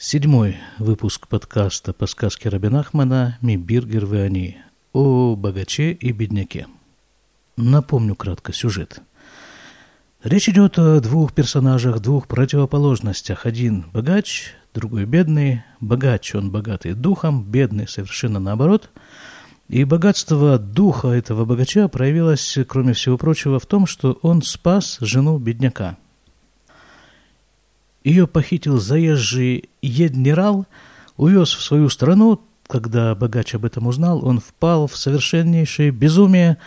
Седьмой выпуск подкаста по сказке Рабинахмана «Мибиргер вы они» о богаче и бедняке. Напомню кратко сюжет. Речь идет о двух персонажах, двух противоположностях. Один богач, другой бедный. Богач, он богатый духом, бедный совершенно наоборот. И богатство духа этого богача проявилось, кроме всего прочего, в том, что он спас жену бедняка – ее похитил заезжий еднерал, увез в свою страну. Когда богач об этом узнал, он впал в совершеннейшее безумие,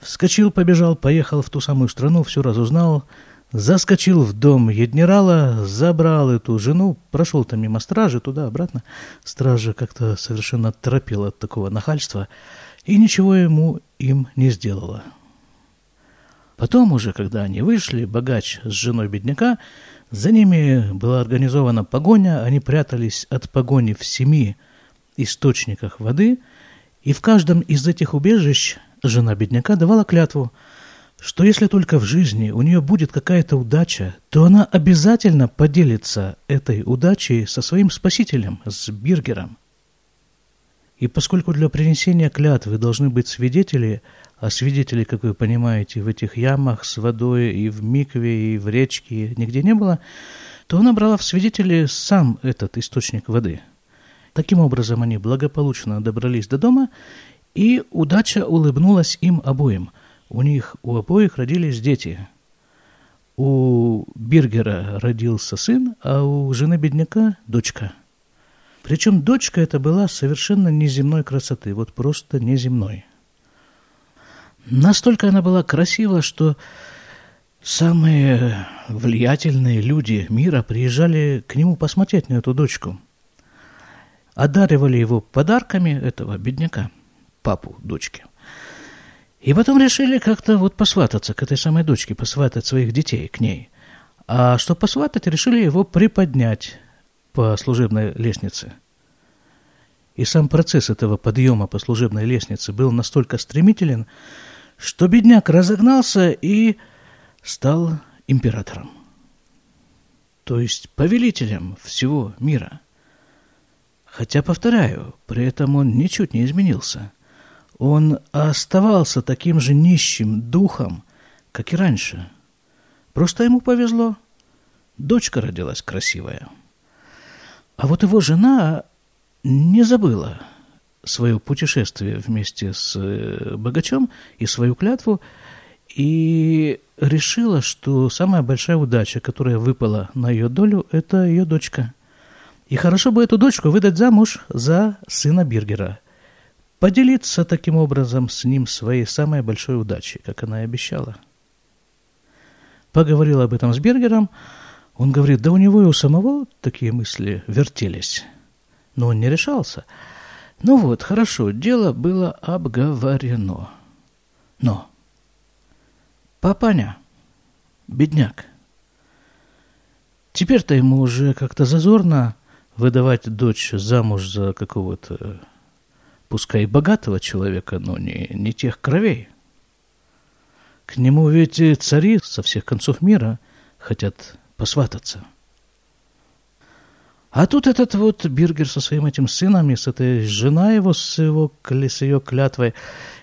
вскочил, побежал, поехал в ту самую страну, все разузнал, заскочил в дом еднерала, забрал эту жену, прошел там мимо стражи, туда-обратно. Стража как-то совершенно торопила от такого нахальства и ничего ему им не сделала. Потом уже, когда они вышли, богач с женой бедняка – за ними была организована погоня, они прятались от погони в семи источниках воды, и в каждом из этих убежищ жена бедняка давала клятву, что если только в жизни у нее будет какая-то удача, то она обязательно поделится этой удачей со своим спасителем, с Биргером. И поскольку для принесения клятвы должны быть свидетели, а свидетелей, как вы понимаете, в этих ямах с водой и в микве, и в речке нигде не было, то она брала в свидетели сам этот источник воды. Таким образом, они благополучно добрались до дома, и удача улыбнулась им обоим. У них у обоих родились дети. У Биргера родился сын, а у жены бедняка – дочка. Причем дочка эта была совершенно неземной красоты, вот просто неземной. Настолько она была красива, что самые влиятельные люди мира приезжали к нему посмотреть на эту дочку. Одаривали его подарками этого бедняка, папу дочки. И потом решили как-то вот посвататься к этой самой дочке, посватать своих детей к ней. А что посватать, решили его приподнять по служебной лестнице. И сам процесс этого подъема по служебной лестнице был настолько стремителен, что бедняк разогнался и стал императором, то есть повелителем всего мира. Хотя, повторяю, при этом он ничуть не изменился. Он оставался таким же нищим духом, как и раньше. Просто ему повезло. Дочка родилась красивая. А вот его жена не забыла – свое путешествие вместе с э, богачом и свою клятву, и решила, что самая большая удача, которая выпала на ее долю, это ее дочка. И хорошо бы эту дочку выдать замуж за сына Биргера. Поделиться таким образом с ним своей самой большой удачей, как она и обещала. Поговорила об этом с Бергером. Он говорит, да у него и у самого такие мысли вертелись. Но он не решался – ну вот, хорошо, дело было обговорено. Но папаня, бедняк, теперь-то ему уже как-то зазорно выдавать дочь замуж за какого-то, пускай и богатого человека, но не, не тех кровей. К нему ведь цари со всех концов мира хотят посвататься – а тут этот вот Биргер со своим этим сыном и с этой жена его, с, его, с ее клятвой,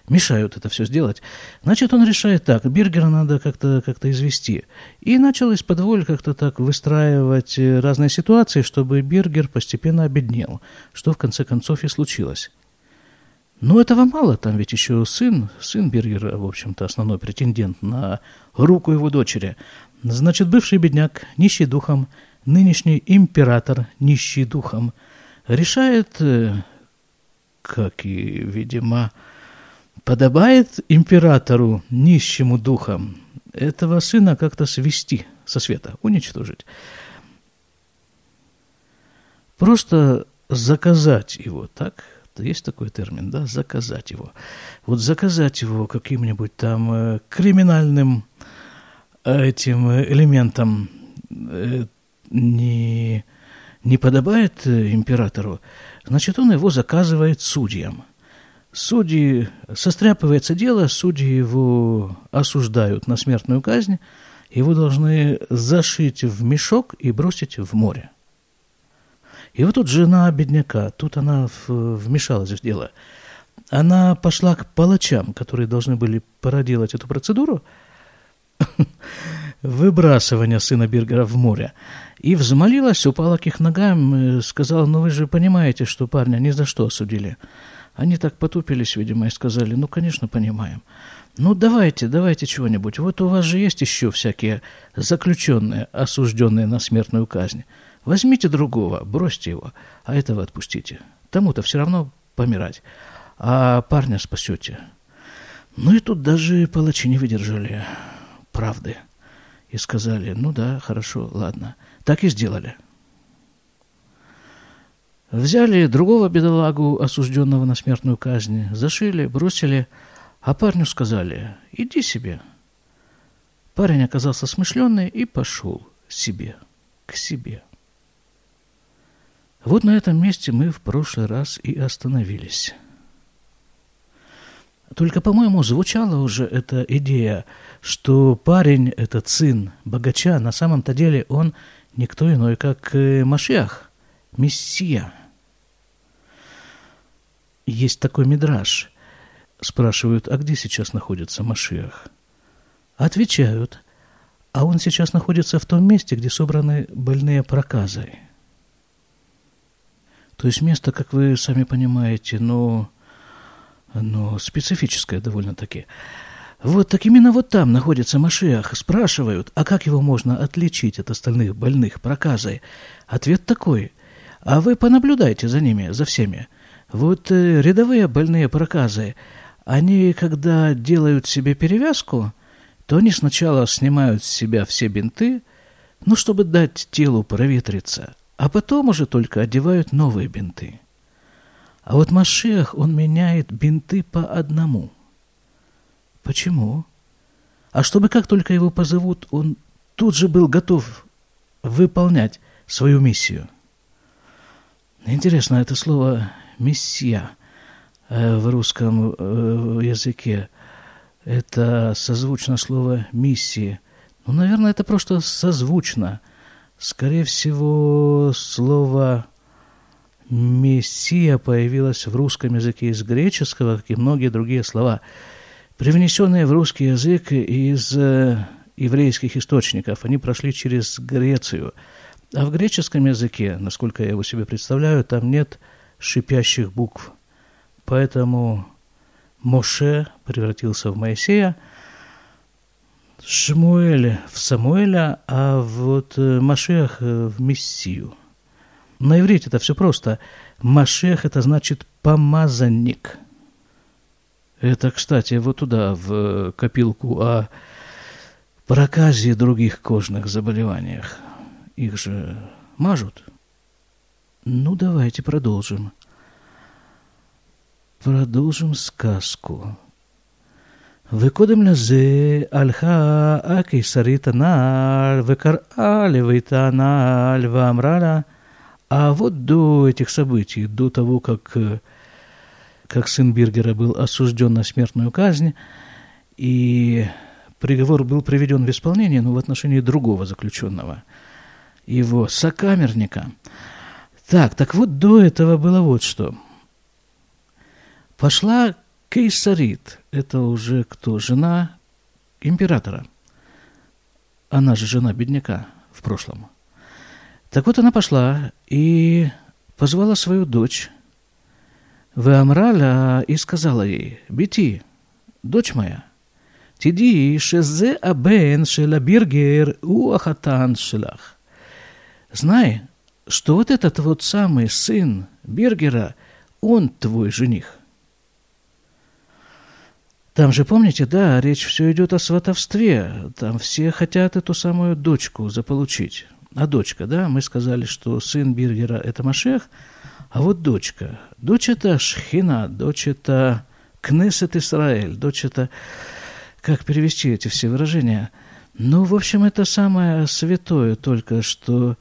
мешают это все сделать. Значит, он решает так, Биргера надо как-то как извести. И начал из-под воль как-то так выстраивать разные ситуации, чтобы Биргер постепенно обеднел, что в конце концов и случилось. Но этого мало, там ведь еще сын, сын Биргера, в общем-то, основной претендент на руку его дочери. Значит, бывший бедняк, нищий духом, нынешний император, нищий духом, решает, э, как и, видимо, подобает императору, нищему духом, этого сына как-то свести со света, уничтожить. Просто заказать его, так? Есть такой термин, да? Заказать его. Вот заказать его каким-нибудь там э, криминальным э, этим элементом, не, не подобает э, императору, значит, он его заказывает судьям. Судьи, состряпывается дело, судьи его осуждают на смертную казнь, его должны зашить в мешок и бросить в море. И вот тут жена бедняка, тут она вмешалась в дело. Она пошла к палачам, которые должны были проделать эту процедуру, выбрасывания сына Биргера в море, и взмолилась, упала к их ногам, сказала, ну вы же понимаете, что парня ни за что осудили. Они так потупились, видимо, и сказали, ну, конечно, понимаем. Ну, давайте, давайте чего-нибудь. Вот у вас же есть еще всякие заключенные, осужденные на смертную казнь. Возьмите другого, бросьте его, а этого отпустите. Тому-то все равно помирать. А парня спасете. Ну и тут даже палачи не выдержали правды. И сказали, ну да, хорошо, ладно. Так и сделали. Взяли другого бедолагу, осужденного на смертную казнь, зашили, бросили, а парню сказали, иди себе. Парень оказался смышленный и пошел себе, к себе. Вот на этом месте мы в прошлый раз и остановились. Только, по-моему, звучала уже эта идея, что парень, этот сын богача, на самом-то деле он никто иной, как э, Машиах, Мессия – есть такой мидраж. Спрашивают, а где сейчас находится Машиах? Отвечают, а он сейчас находится в том месте, где собраны больные проказой. То есть место, как вы сами понимаете, но, но специфическое довольно-таки. Вот так именно вот там находится Машиах. Спрашивают, а как его можно отличить от остальных больных проказой? Ответ такой. А вы понаблюдайте за ними, за всеми. Вот э, рядовые больные проказы, они, когда делают себе перевязку, то они сначала снимают с себя все бинты, ну, чтобы дать телу проветриться, а потом уже только одевают новые бинты. А вот Машех, он меняет бинты по одному. Почему? А чтобы как только его позовут, он тут же был готов выполнять свою миссию. Интересно, это слово мессия э, в русском э, языке. Это созвучно слово миссии. Ну, наверное, это просто созвучно. Скорее всего, слово мессия появилось в русском языке из греческого, как и многие другие слова, привнесенные в русский язык из э, еврейских источников. Они прошли через Грецию. А в греческом языке, насколько я его себе представляю, там нет шипящих букв. Поэтому Моше превратился в Моисея, Шмуэль в Самуэля, а вот э, Машех э, в Мессию. На иврите это все просто. Машех это значит помазанник. Это, кстати, вот туда, в копилку о проказе и других кожных заболеваниях. Их же мажут. Ну, давайте продолжим. Продолжим сказку. וקודם לזה הלכה הקיסרית הנעל וקראה לביתה הנעל ואמרה לה, а вот до этих событий, до того, как, как сын Биргера был осужден на смертную казнь, и приговор был приведен в исполнение, но в отношении другого заключенного, его сокамерника – так, так вот до этого было вот что. Пошла Кейсарит, это уже кто? Жена императора. Она же жена бедняка в прошлом. Так вот она пошла и позвала свою дочь Веамраля а, и сказала ей, Бети, дочь моя, тиди, шезе абен шелабиргер уахатан шелах». Знай, что вот этот вот самый сын Биргера, он твой жених. Там же, помните, да, речь все идет о сватовстве. Там все хотят эту самую дочку заполучить. А дочка, да, мы сказали, что сын Бергера – это Машех, а вот дочка. Дочь – это Шхина, дочь – это Кнесет Исраэль, дочь – это… Как перевести эти все выражения? Ну, в общем, это самое святое только, что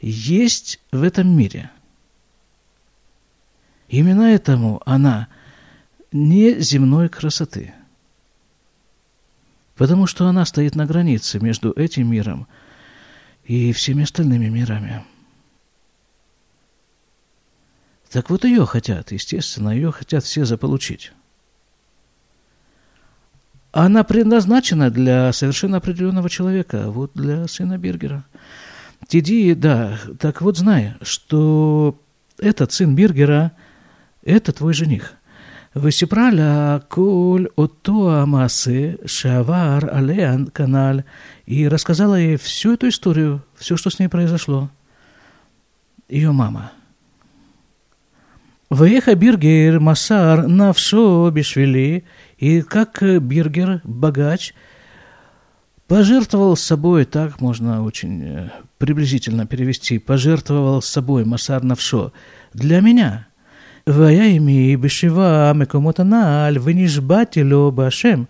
есть в этом мире. Именно этому она не земной красоты. Потому что она стоит на границе между этим миром и всеми остальными мирами. Так вот ее хотят, естественно, ее хотят все заполучить. Она предназначена для совершенно определенного человека, вот для сына Бергера. Тиди, да, так вот знай, что этот сын Бергера – это твой жених. וסיפרה לה כל אותו המעשה שעבר עליה канал и рассказала ей всю эту историю, все, что с ней произошло. Ее мама. Веха Биргер Масар Навшо Бишвили, и как Биргер, богач, пожертвовал собой, так можно очень э, приблизительно перевести, пожертвовал собой Масар Навшо для меня – – והיה עמי בשבעה מקומות הנעל, ונשבעתי לו בהשם.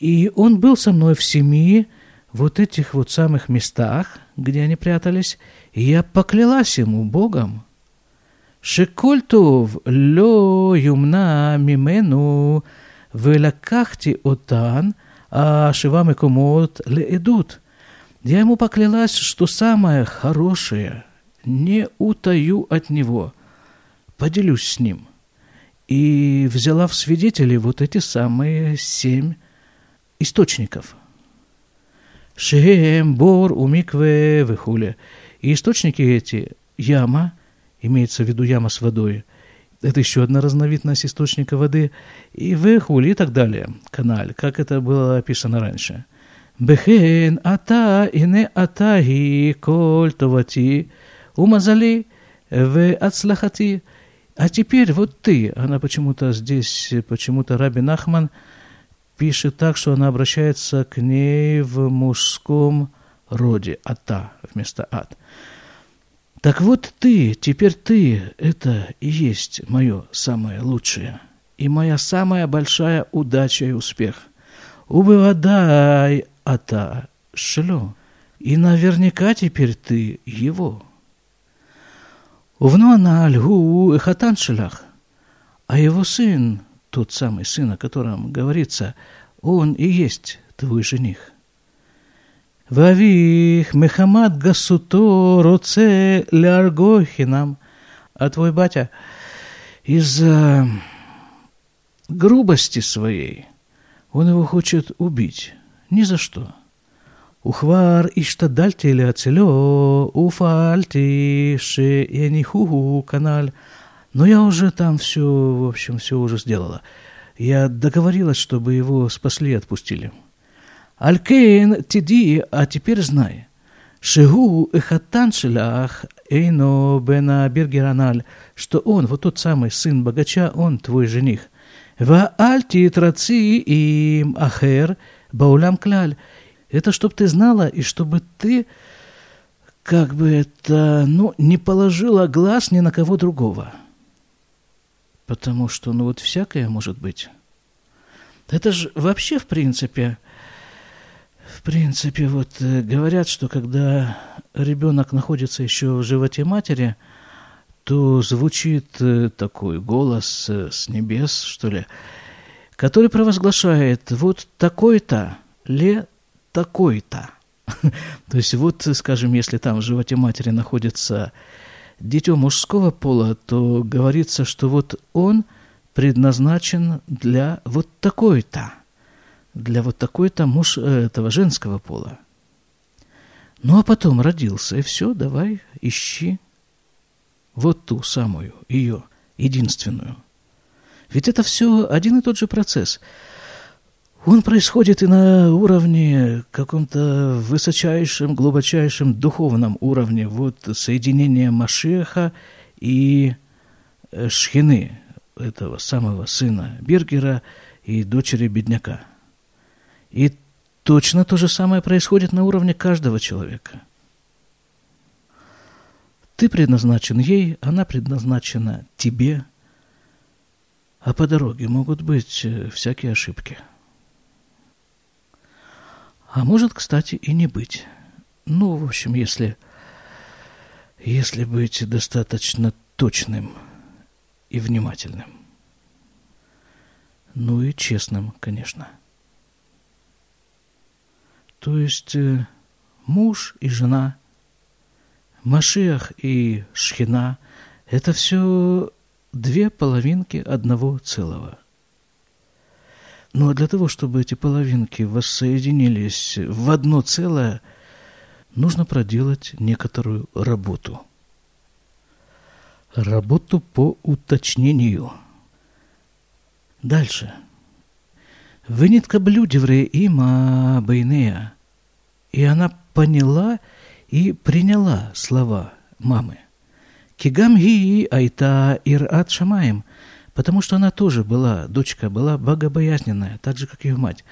И он был со мной в семи вот этих вот самых местах, где они прятались, и я поклялась ему Богом. שכל טוב לא יומנע ממנו ולקחתי אותן, השבעה מקומות, לעדות. Я ему поклялась, что самое хорошее не утаю от него – поделюсь с ним. И взяла в свидетели вот эти самые семь источников. Шеем, Бор, Умикве, Вехуле. И источники эти – яма, имеется в виду яма с водой, это еще одна разновидность источника воды, и Вехуле и так далее, каналь, как это было описано раньше. Бехен, ата, ине атаги, коль товати, умазали, в ацлахати – а теперь вот ты, она почему-то здесь, почему-то Раби Нахман пишет так, что она обращается к ней в мужском роде, ата вместо ад. Так вот ты, теперь ты, это и есть мое самое лучшее, и моя самая большая удача и успех. Убывадай ата шло, и наверняка теперь ты его. Увну аналь гу хатан шелах. А его сын, тот самый сын, о котором говорится, он и есть твой жених. Вавих мехамад гасуто роце ляргохинам. А твой батя из-за грубости своей он его хочет убить. Ни за что. וכבר השתדלתי להצילו, ופעלתי שיניחוהו канал. Но я уже там все, в общем, все уже сделала. Я договорилась, чтобы его спасли и отпустили. Алькейн тиди, а теперь знай. Шигу эхатан шелах эйно бена бергераналь, что он, вот тот самый сын богача, он твой жених. Ва альти траци им ахер баулам кляль. Это чтобы ты знала, и чтобы ты, как бы это, ну, не положила глаз ни на кого другого. Потому что, ну, вот всякое может быть. Это же вообще, в принципе, в принципе, вот э, говорят, что когда ребенок находится еще в животе матери, то звучит э, такой голос э, с небес, что ли, который провозглашает, вот такой-то ле такой-то. То есть вот, скажем, если там в животе матери находится дитё мужского пола, то говорится, что вот он предназначен для вот такой-то, для вот такой-то муж э, этого женского пола. Ну а потом родился, и все, давай, ищи вот ту самую, ее, единственную. Ведь это все один и тот же процесс – он происходит и на уровне каком-то высочайшем, глубочайшем духовном уровне. Вот соединение Машеха и э, Шхины, этого самого сына Бергера и дочери бедняка. И точно то же самое происходит на уровне каждого человека. Ты предназначен ей, она предназначена тебе, а по дороге могут быть э, всякие ошибки. А может, кстати, и не быть. Ну, в общем, если, если быть достаточно точным и внимательным. Ну и честным, конечно. То есть э, муж и жена, Машиах и Шхина Это все две половинки одного целого. Но для того, чтобы эти половинки воссоединились в одно целое, нужно проделать некоторую работу. Работу по уточнению. Дальше. Вынитка блюдевре има Бейнея. И она поняла и приняла слова мамы. Кигам ги айта ират шамаем, Потому что она тоже была, дочка была богобоязненная, так же, как ее мать.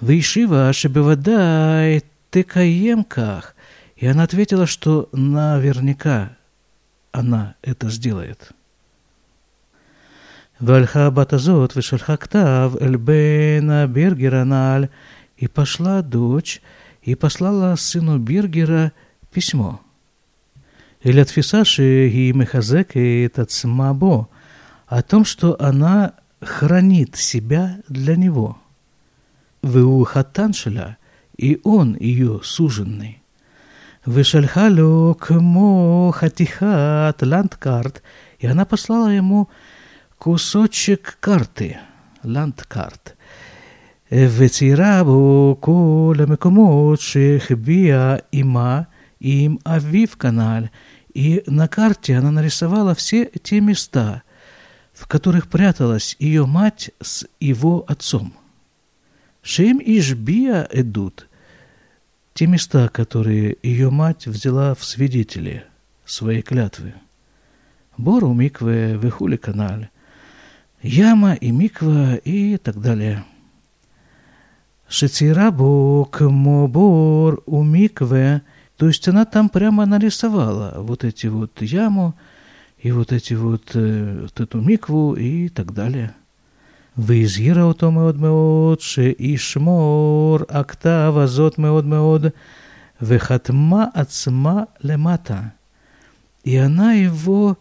Вышива, «Вейшива ашебевадай текаемках». И она ответила, что наверняка она это сделает. Вальха батазот вишельхактав эльбена бергераналь. И пошла дочь и послала сыну Бергера письмо. Или Элятфисаши и мехазек и тацмабо – о том, что она хранит себя для него. והוא החתן שלה, и он ее суженный. ושלחה לו כמו חתיכת לאנדקארט, и она послала ему кусочек карты, ландкарт. וציירה בו כל המקומות שהחביא אמה עם אביו כנ"ל. И на карте она нарисовала все те места – в которых пряталась ее мать с его отцом. Шем и Жбия идут, те места, которые ее мать взяла в свидетели своей клятвы. Бору, Микве, Вехули канале – яма и миква и так далее. Шицирабу кмобор у микве, то есть она там прямо нарисовала вот эти вот яму и вот эти вот, э, вот эту микву и так далее. והזהירה אותו מאוד מאוד שישמור הכתב הזאת מאוד מאוד, וחתמה עצמה למטה. И она его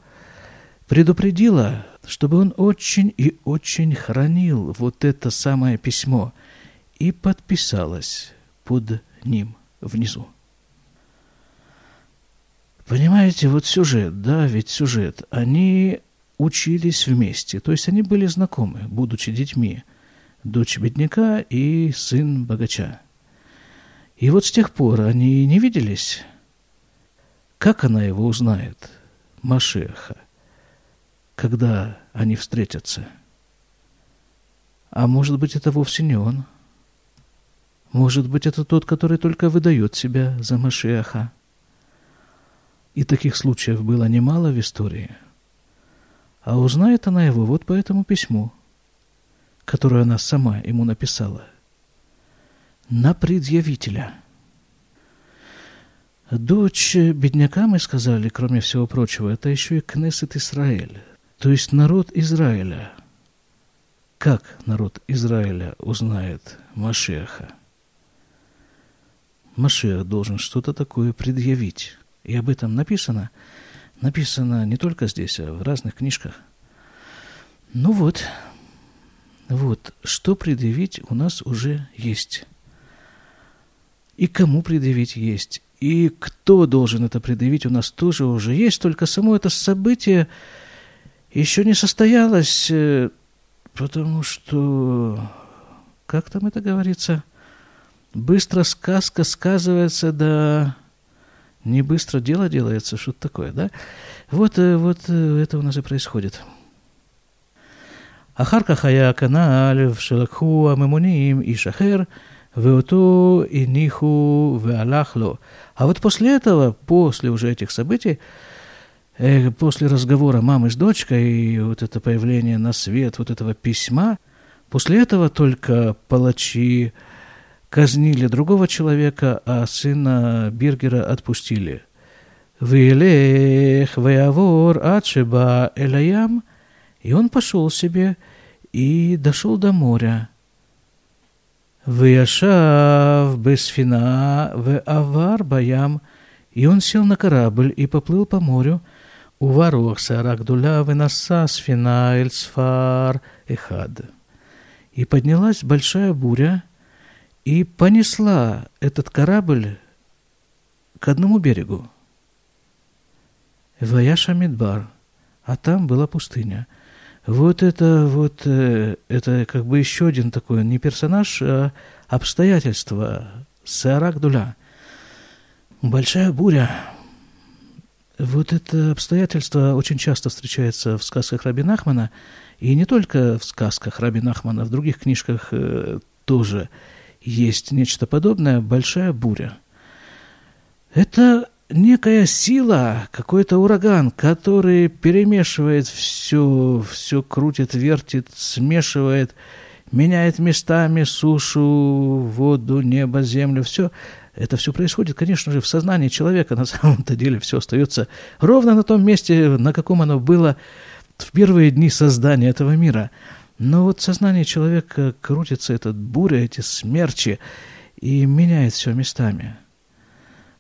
предупредила, чтобы он очень и очень хранил вот это самое письмо и подписалась под ним внизу. Понимаете, вот сюжет, да, ведь сюжет, они учились вместе, то есть они были знакомы, будучи детьми, дочь бедняка и сын богача. И вот с тех пор они не виделись. Как она его узнает, Машеха? когда они встретятся. А может быть, это вовсе не он. Может быть, это тот, который только выдает себя за Машиаха. И таких случаев было немало в истории. А узнает она его вот по этому письму, которое она сама ему написала. На предъявителя. Дочь бедняка, мы сказали, кроме всего прочего, это еще и Кнессет Израиль, то есть народ Израиля. Как народ Израиля узнает Машеха? Машех должен что-то такое предъявить. И об этом написано. Написано не только здесь, а в разных книжках. Ну вот, вот, что предъявить у нас уже есть. И кому предъявить есть. И кто должен это предъявить у нас тоже уже есть. Только само это событие еще не состоялось, э, потому что, как там это говорится, быстро сказка сказывается, да не быстро дело делается, что-то такое, да? Вот, э, вот э, это у нас и происходит. אחר כך היה הכנ"ל שלקחו הממונים איש אחר, ואותו הניחו והלך לו. А вот после этого, после уже этих событий, после разговора мамы с дочкой и вот это появление на свет вот этого письма, после этого только палачи казнили другого человека, а сына Биргера отпустили. «Вилех веавор ачеба элаям» И он пошел себе и дошел до моря. «Веяшав бесфина веавар баям» И он сел на корабль и поплыл по морю. У «Уварох сарагдуля венаса сфина эльсфар эхад». И поднялась большая буря – и понесла этот корабль к одному берегу. Ваяша Мидбар, а там была пустыня. Вот это вот, э, это как бы еще один такой, не персонаж, а обстоятельство. Саарак Дуля. Большая буря. Вот это обстоятельство очень часто встречается в сказках Раби Нахмана, и не только в сказках Раби Нахмана, в других книжках э, тоже есть нечто подобное, большая буря. Это некая сила, какой-то ураган, который перемешивает все, все крутит, вертит, смешивает, меняет местами сушу, воду, небо, землю, все. Это все происходит, конечно же, в сознании человека. На самом-то деле все остается ровно на том месте, на каком оно было в первые дни создания этого мира. Но вот сознание человека крутится, этот буря, эти смерчи, и меняет все местами.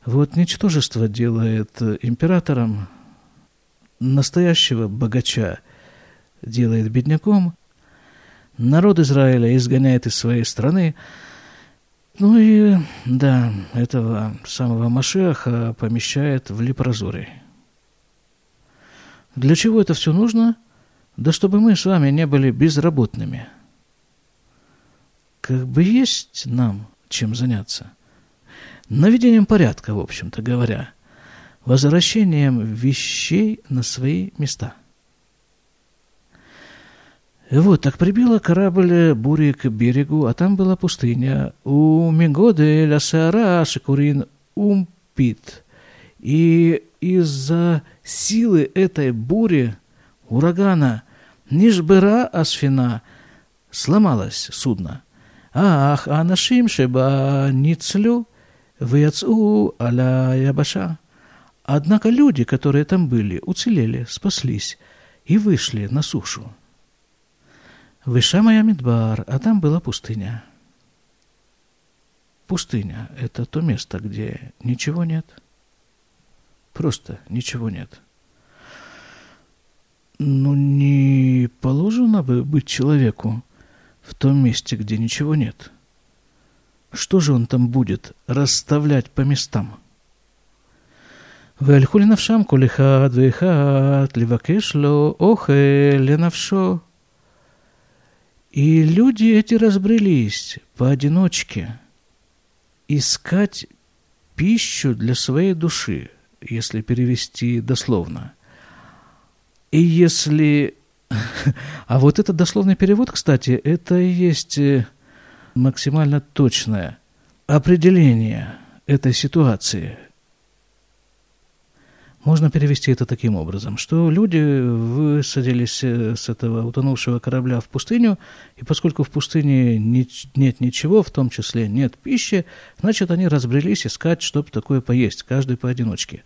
Вот ничтожество делает императором, настоящего богача делает бедняком, народ Израиля изгоняет из своей страны, ну и, да, этого самого Машеха помещает в Лепрозорий. Для чего это все нужно? Да чтобы мы с вами не были безработными. Как бы есть нам чем заняться – наведением порядка, в общем-то говоря, возвращением вещей на свои места. Вот так прибила корабль бури к берегу, а там была пустыня. У Мегоды ля Саара Шикурин умпит. И из-за силы этой бури, урагана, Нишбера Асфина, сломалось судно. Ах, а нашим шеба ницлю, Выяцу аля ябаша. Однако люди, которые там были, уцелели, спаслись и вышли на сушу. Выша моя Мидбар, а там была пустыня. Пустыня – это то место, где ничего нет. Просто ничего нет. Ну, не положено бы быть человеку в том месте, где ничего нет – что же он там будет расставлять по местам? והלכו לנפשם כל אחד ואחד לבקש לו אוכל לנפשו. И люди эти разбрелись поодиночке искать пищу для своей души, если перевести дословно. и если... А вот этот дословный перевод, кстати, это и есть э, максимально точное определение этой ситуации. Можно перевести это таким образом, что люди высадились э, с этого утонувшего корабля в пустыню, и поскольку в пустыне нет ничего, в том числе нет пищи, значит, они разбрелись искать, чтобы такое поесть, каждый поодиночке.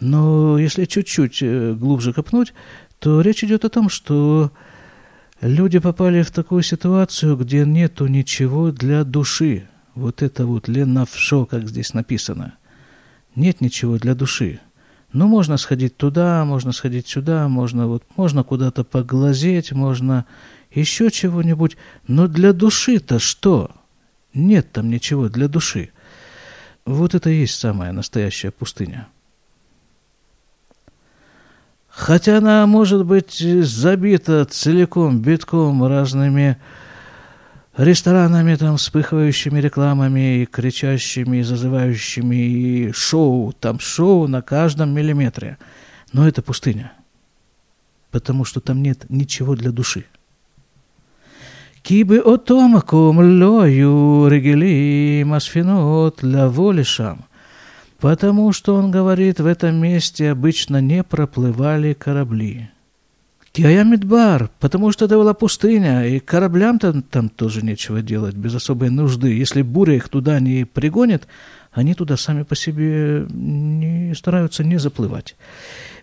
Но если чуть-чуть э, глубже копнуть, то речь идет о том, что Люди попали в такую ситуацию, где нету ничего для души. Вот это вот ленавшо, как здесь написано. Нет ничего для души. Ну, можно сходить туда, можно сходить сюда, можно вот, можно куда-то поглазеть, можно еще чего-нибудь. Но для души-то что? Нет там ничего для души. Вот это и есть самая настоящая пустыня. Хотя она может быть забита целиком, битком разными ресторанами, там, вспыхивающими рекламами, и кричащими, и зазывающими, и шоу, там шоу на каждом миллиметре. Но это пустыня, потому что там нет ничего для души. Кибы о том, ком лою регели масфинот для волишам – потому что, он говорит, в этом месте обычно не проплывали корабли. Киаямидбар, потому что это была пустыня, и кораблям там, тоже нечего делать, без особой нужды. Если буря их туда не пригонит, они туда сами по себе не стараются не заплывать.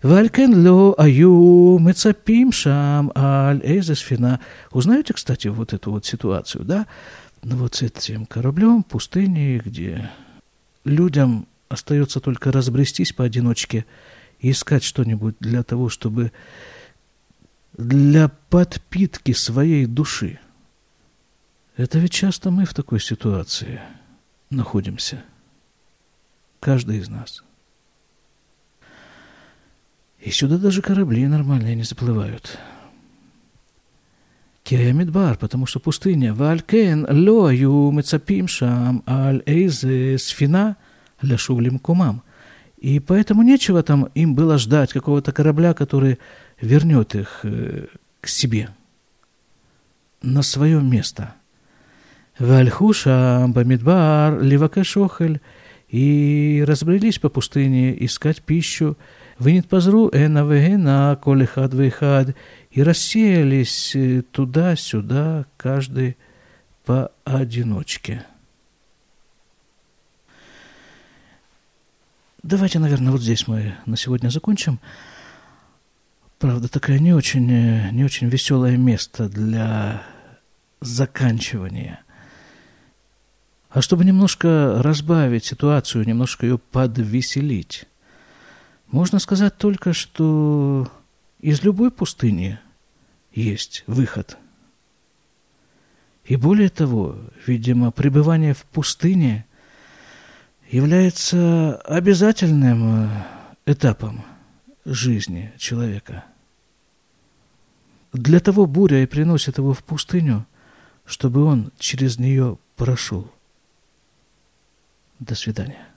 Валькен ло аю мецапим аль эйзесфина. Узнаете, кстати, вот эту вот ситуацию, да? Ну вот с этим кораблем, пустыней, где людям Остается только разбрестись поодиночке и искать что-нибудь для того, чтобы для подпитки своей души. Это ведь часто мы в такой ситуации находимся. Каждый из нас. И сюда даже корабли нормальные не заплывают. Киамидбар, потому что пустыня. Валькен лою мецапим шам аль эйзе сфина ляшувлим кумам. И поэтому нечего там им было ждать какого-то корабля, который вернет их э, к себе, на свое место. Вальхуша бамидбар ливакешохель и разбрелись по пустыне искать пищу. Вынет позру эна вегена колехад вейхад и рассеялись э, туда-сюда, каждый поодиночке. Давайте, наверное, вот здесь мы на сегодня закончим. Правда, такое не очень, не очень веселое место для заканчивания. А чтобы немножко разбавить ситуацию, немножко ее подвеселить, можно сказать только, что из любой пустыни есть выход. И более того, видимо, пребывание в пустыне является обязательным э, этапом жизни человека. Для того буря и приносит его в пустыню, чтобы он через нее прошел. До свидания.